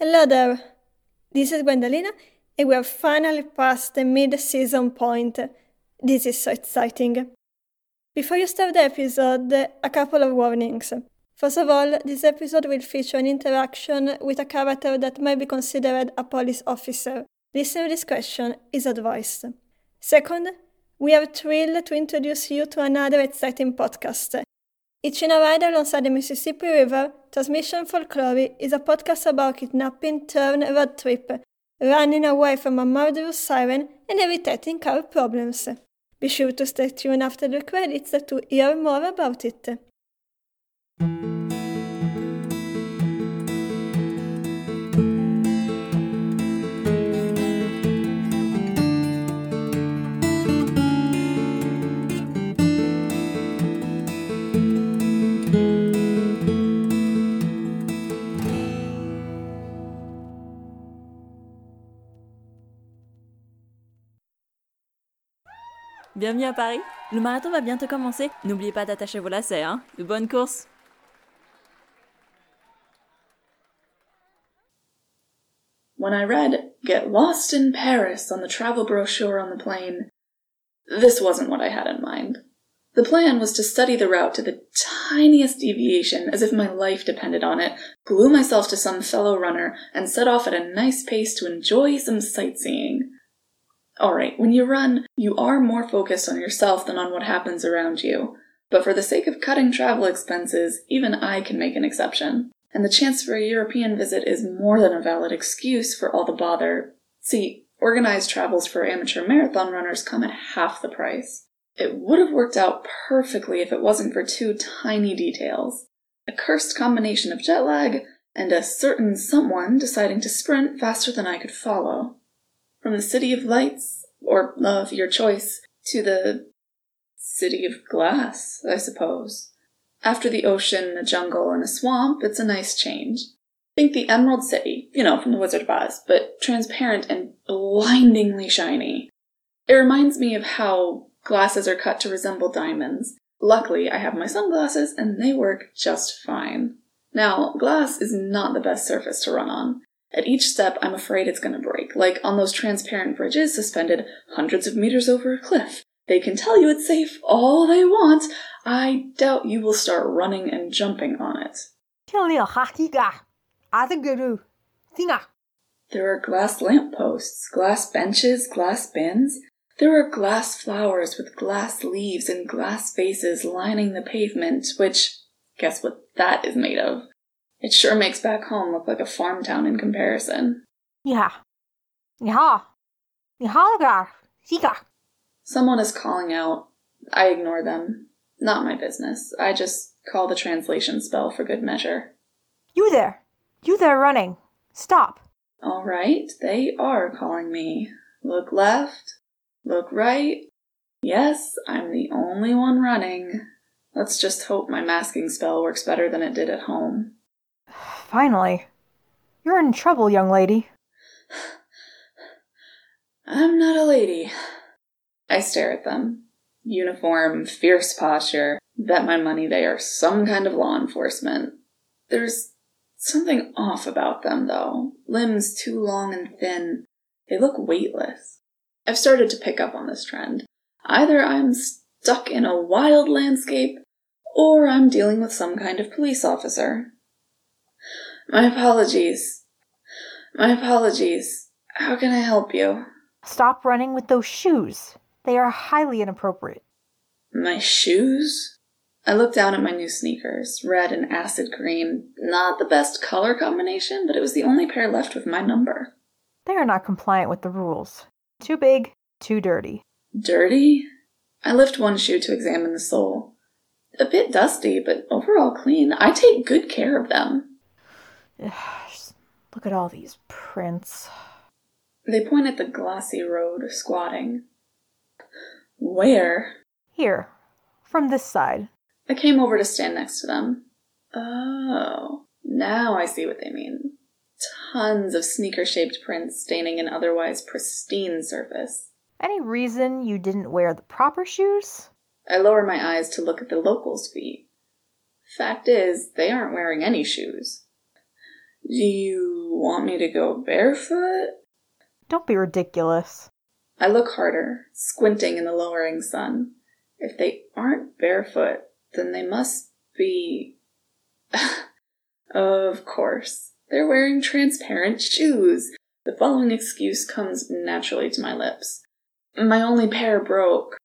Hello there. This is Gwendolina, and we have finally passed the mid season point. This is so exciting. Before you start the episode, a couple of warnings. First of all, this episode will feature an interaction with a character that may be considered a police officer. Listener discretion is advised. Second, we are thrilled to introduce you to another exciting podcast. Itching a Ride Alongside the Mississippi River, Transmission Folklore is a podcast about kidnapping, turn, road trip, running away from a murderous siren, and irritating car problems. Be sure to stay tuned after the credits to hear more about it. Bienvenue à Paris. Le marathon va bientôt commencer. N'oubliez pas d'attacher vos lacets, hein. Bonne course. When I read Get Lost in Paris on the travel brochure on the plane, this wasn't what I had in mind. The plan was to study the route to the tiniest deviation as if my life depended on it, glue myself to some fellow runner, and set off at a nice pace to enjoy some sightseeing. Alright, when you run, you are more focused on yourself than on what happens around you. But for the sake of cutting travel expenses, even I can make an exception. And the chance for a European visit is more than a valid excuse for all the bother. See, organized travels for amateur marathon runners come at half the price. It would have worked out perfectly if it wasn't for two tiny details. A cursed combination of jet lag and a certain someone deciding to sprint faster than I could follow. From the City of Lights, or uh, of your choice, to the City of Glass, I suppose. After the ocean, a jungle, and a swamp, it's a nice change. Think the Emerald City, you know, from the Wizard of Oz, but transparent and blindingly shiny. It reminds me of how glasses are cut to resemble diamonds. Luckily, I have my sunglasses and they work just fine. Now, glass is not the best surface to run on. At each step, I'm afraid it's going to like on those transparent bridges suspended hundreds of meters over a cliff. They can tell you it's safe all they want. I doubt you will start running and jumping on it. There are glass lamp posts, glass benches, glass bins. There are glass flowers with glass leaves and glass vases lining the pavement, which, guess what that is made of? It sure makes back home look like a farm town in comparison. Yeah. Yeah. Someone is calling out. I ignore them. Not my business. I just call the translation spell for good measure. You there. You there running. Stop. All right, they are calling me. Look left. Look right. Yes, I'm the only one running. Let's just hope my masking spell works better than it did at home. Finally. You're in trouble, young lady. I'm not a lady. I stare at them. Uniform, fierce posture. Bet my money they are some kind of law enforcement. There's something off about them, though. Limbs too long and thin. They look weightless. I've started to pick up on this trend. Either I'm stuck in a wild landscape, or I'm dealing with some kind of police officer. My apologies. My apologies. How can I help you? Stop running with those shoes. They are highly inappropriate. My shoes? I looked down at my new sneakers, red and acid green. Not the best color combination, but it was the only pair left with my number. They are not compliant with the rules. Too big, too dirty. Dirty? I lift one shoe to examine the sole. A bit dusty, but overall clean. I take good care of them. Look at all these prints. They point at the glassy road, squatting. Where? Here, from this side. I came over to stand next to them. Oh, now I see what they mean. Tons of sneaker shaped prints staining an otherwise pristine surface. Any reason you didn't wear the proper shoes? I lower my eyes to look at the locals' feet. Fact is, they aren't wearing any shoes. Do you want me to go barefoot? Don't be ridiculous. I look harder, squinting in the lowering sun. If they aren't barefoot, then they must be. of course. They're wearing transparent shoes. The following excuse comes naturally to my lips. My only pair broke.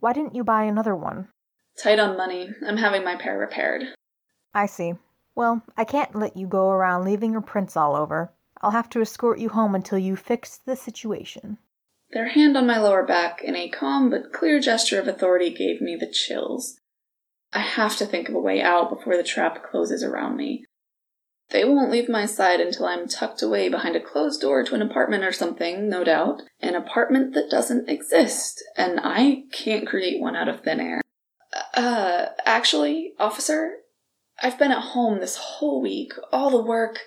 Why didn't you buy another one? Tight on money. I'm having my pair repaired. I see. Well, I can't let you go around leaving your prints all over. I'll have to escort you home until you fix the situation. Their hand on my lower back in a calm but clear gesture of authority gave me the chills. I have to think of a way out before the trap closes around me. They won't leave my side until I'm tucked away behind a closed door to an apartment or something, no doubt. An apartment that doesn't exist, and I can't create one out of thin air. Uh, actually, officer, I've been at home this whole week, all the work.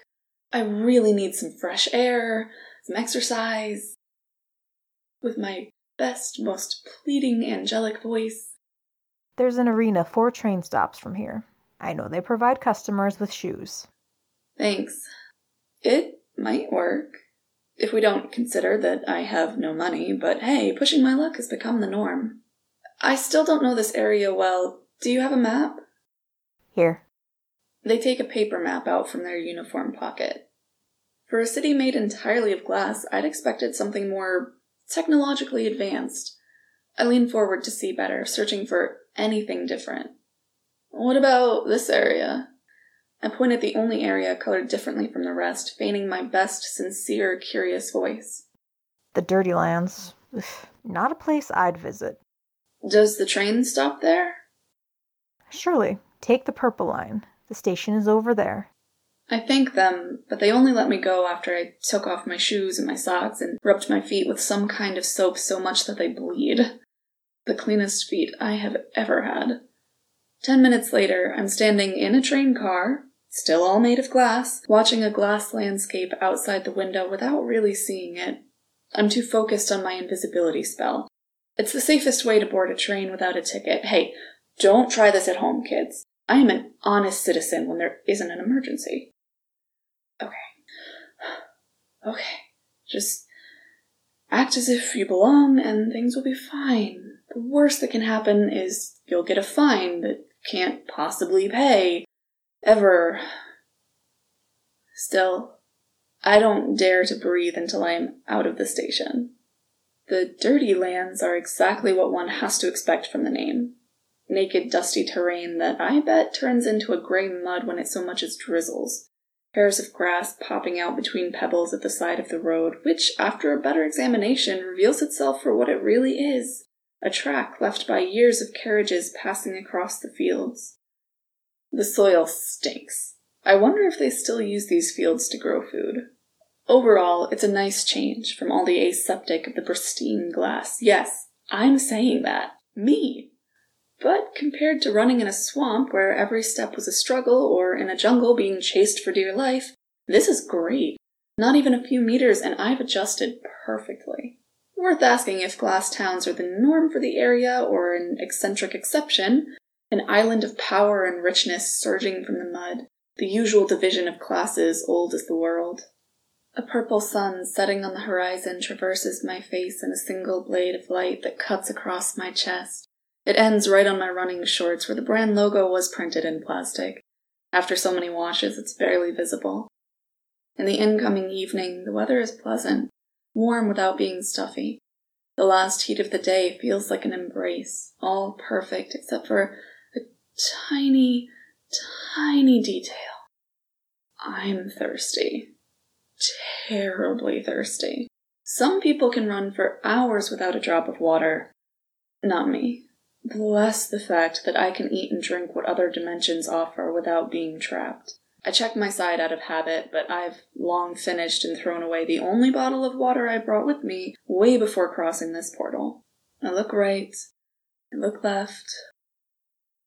I really need some fresh air, some exercise. With my best, most pleading, angelic voice. There's an arena four train stops from here. I know they provide customers with shoes. Thanks. It might work. If we don't consider that I have no money, but hey, pushing my luck has become the norm. I still don't know this area well. Do you have a map? Here. They take a paper map out from their uniform pocket. For a city made entirely of glass, I'd expected something more technologically advanced. I lean forward to see better, searching for anything different. What about this area? I point at the only area colored differently from the rest, feigning my best sincere, curious voice. The Dirty Lands. Not a place I'd visit. Does the train stop there? Surely. Take the Purple Line. The station is over there. I thank them, but they only let me go after I took off my shoes and my socks and rubbed my feet with some kind of soap so much that they bleed. The cleanest feet I have ever had. Ten minutes later, I'm standing in a train car, still all made of glass, watching a glass landscape outside the window without really seeing it. I'm too focused on my invisibility spell. It's the safest way to board a train without a ticket. Hey, don't try this at home, kids. I am an honest citizen when there isn't an emergency. Okay. Okay. Just act as if you belong and things will be fine. The worst that can happen is you'll get a fine that can't possibly pay. Ever. Still, I don't dare to breathe until I am out of the station. The dirty lands are exactly what one has to expect from the name. Naked, dusty terrain that I bet turns into a gray mud when it so much as drizzles. Hairs of grass popping out between pebbles at the side of the road, which, after a better examination, reveals itself for what it really is a track left by years of carriages passing across the fields. The soil stinks. I wonder if they still use these fields to grow food. Overall, it's a nice change from all the aseptic of the pristine glass. Yes, I'm saying that. Me. But compared to running in a swamp where every step was a struggle, or in a jungle being chased for dear life, this is great. Not even a few meters, and I've adjusted perfectly. Worth asking if glass towns are the norm for the area or an eccentric exception, an island of power and richness surging from the mud, the usual division of classes old as the world. A purple sun setting on the horizon traverses my face in a single blade of light that cuts across my chest. It ends right on my running shorts where the brand logo was printed in plastic. After so many washes, it's barely visible. In the incoming evening, the weather is pleasant, warm without being stuffy. The last heat of the day feels like an embrace, all perfect except for a tiny, tiny detail. I'm thirsty. Terribly thirsty. Some people can run for hours without a drop of water. Not me. Bless the fact that I can eat and drink what other dimensions offer without being trapped. I check my side out of habit, but I've long finished and thrown away the only bottle of water I brought with me way before crossing this portal. I look right, I look left,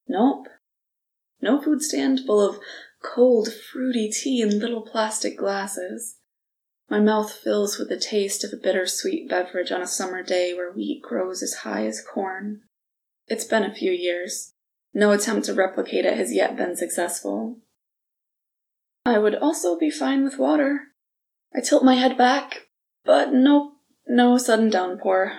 Nope. No food stand full of cold, fruity tea in little plastic glasses. My mouth fills with the taste of a bittersweet beverage on a summer day where wheat grows as high as corn. It's been a few years. No attempt to replicate it has yet been successful. I would also be fine with water. I tilt my head back, but nope, no sudden downpour.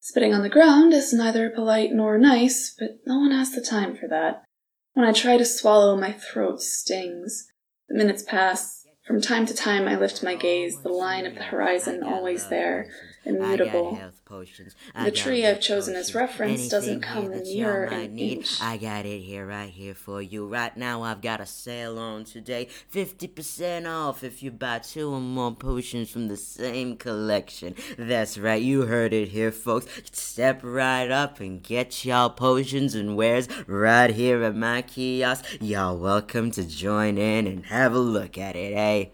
Spitting on the ground is neither polite nor nice, but no one has the time for that. When I try to swallow, my throat stings. The minutes pass. From time to time, I lift my gaze, the line of the horizon always there, immutable. The tree I've chosen as reference doesn't come nearer an inch. I got it here, right here for you. Right now, I've got a sale on today. 50% off if you buy two or more potions from the same collection. That's right, you heard it here, folks. Step right up and get y'all potions and wares right here at my kiosk. Y'all welcome to join in and have a look at it, eh?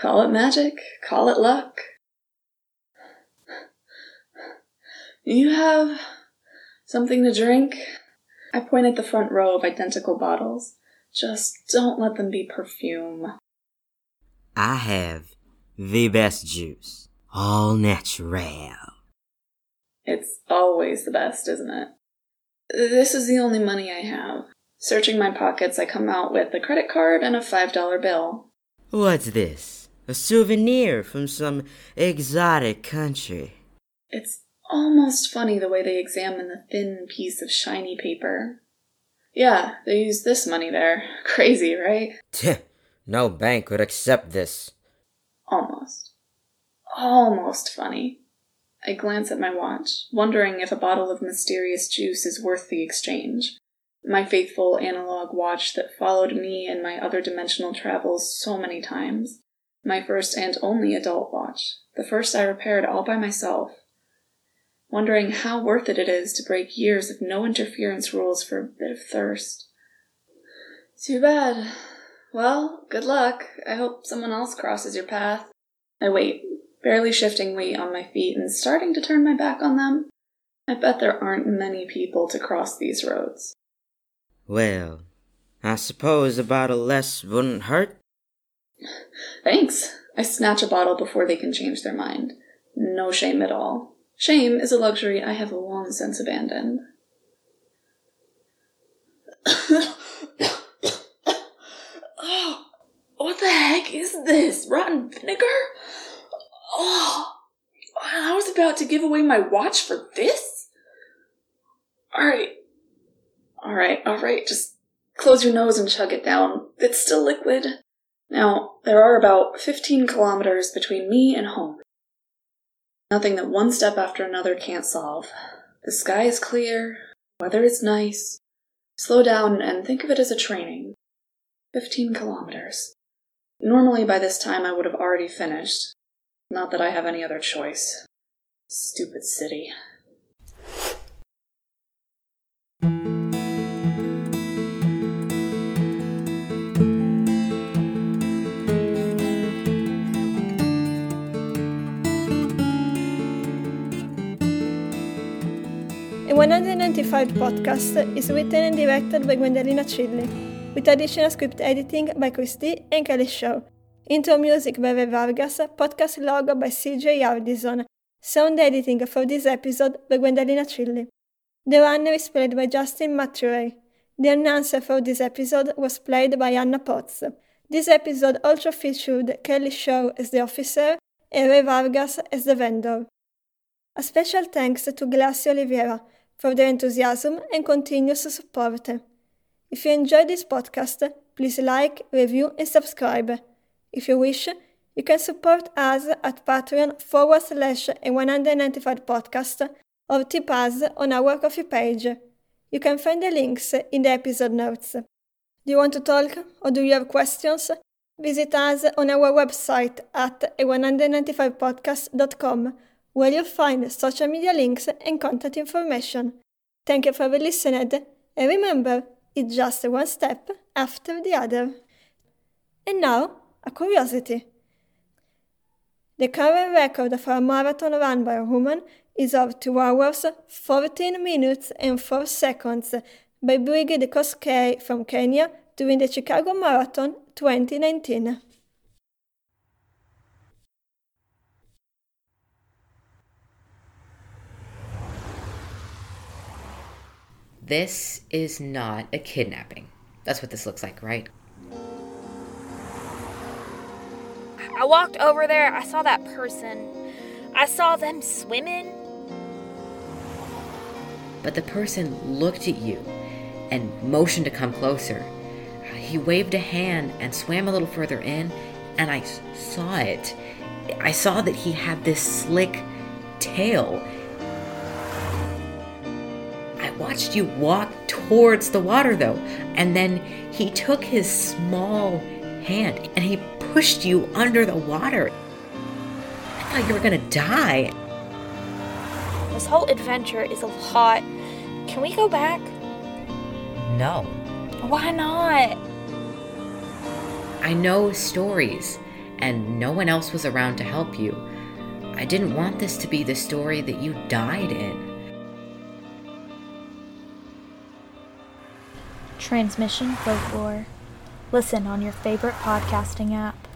Call it magic, call it luck. You have something to drink? I point at the front row of identical bottles. Just don't let them be perfume. I have the best juice, all natural. It's always the best, isn't it? This is the only money I have. Searching my pockets, I come out with a credit card and a $5 bill. What's this? A souvenir from some exotic country. It's almost funny the way they examine the thin piece of shiny paper. Yeah, they use this money there. Crazy, right? no bank would accept this. Almost. Almost funny. I glance at my watch, wondering if a bottle of mysterious juice is worth the exchange. My faithful analog watch that followed me in my other dimensional travels so many times. My first and only adult watch. The first I repaired all by myself wondering how worth it it is to break years of no interference rules for a bit of thirst. Too bad. Well, good luck. I hope someone else crosses your path. I wait, barely shifting weight on my feet and starting to turn my back on them. I bet there aren't many people to cross these roads. Well, I suppose a bottle less wouldn't hurt? Thanks. I snatch a bottle before they can change their mind. No shame at all. Shame is a luxury I have long since abandoned. oh, what the heck is this? Rotten vinegar? Oh, I was about to give away my watch for this? Alright. Alright, alright, just close your nose and chug it down. It's still liquid. Now, there are about 15 kilometers between me and home. Nothing that one step after another can't solve. The sky is clear, weather is nice. Slow down and think of it as a training. Fifteen kilometers. Normally by this time I would have already finished. Not that I have any other choice. Stupid city. 195 podcast is written and directed by Gwendolina Chilli, with additional script editing by Christy and Kelly Shaw. Intro music by Ray Vargas, podcast logo by CJ Ardison, sound editing for this episode by Gwendolina Chilli. The runner is played by Justin Maturey. The announcer for this episode was played by Anna Potts. This episode also featured Kelly Shaw as the officer and Ray Vargas as the vendor. A special thanks to Glacio Oliveira for their enthusiasm and continuous support. If you enjoyed this podcast, please like, review, and subscribe. If you wish, you can support us at Patreon forward slash a 195 podcast or tip us on our Ko-fi page. You can find the links in the episode notes. Do you want to talk or do you have questions? Visit us on our website at a195podcast.com where you'll find social media links and contact information. Thank you for listening, and remember, it's just one step after the other. And now, a curiosity. The current record for a marathon run by a woman is of 2 hours, 14 minutes, and 4 seconds by Brigid Kosgei from Kenya during the Chicago Marathon 2019. This is not a kidnapping. That's what this looks like, right? I walked over there, I saw that person. I saw them swimming. But the person looked at you and motioned to come closer. He waved a hand and swam a little further in, and I saw it. I saw that he had this slick tail. I watched you walk towards the water though, and then he took his small hand and he pushed you under the water. I thought you were gonna die. This whole adventure is a lot. Can we go back? No. Why not? I know stories, and no one else was around to help you. I didn't want this to be the story that you died in. Transmission Folklore. Listen on your favorite podcasting app.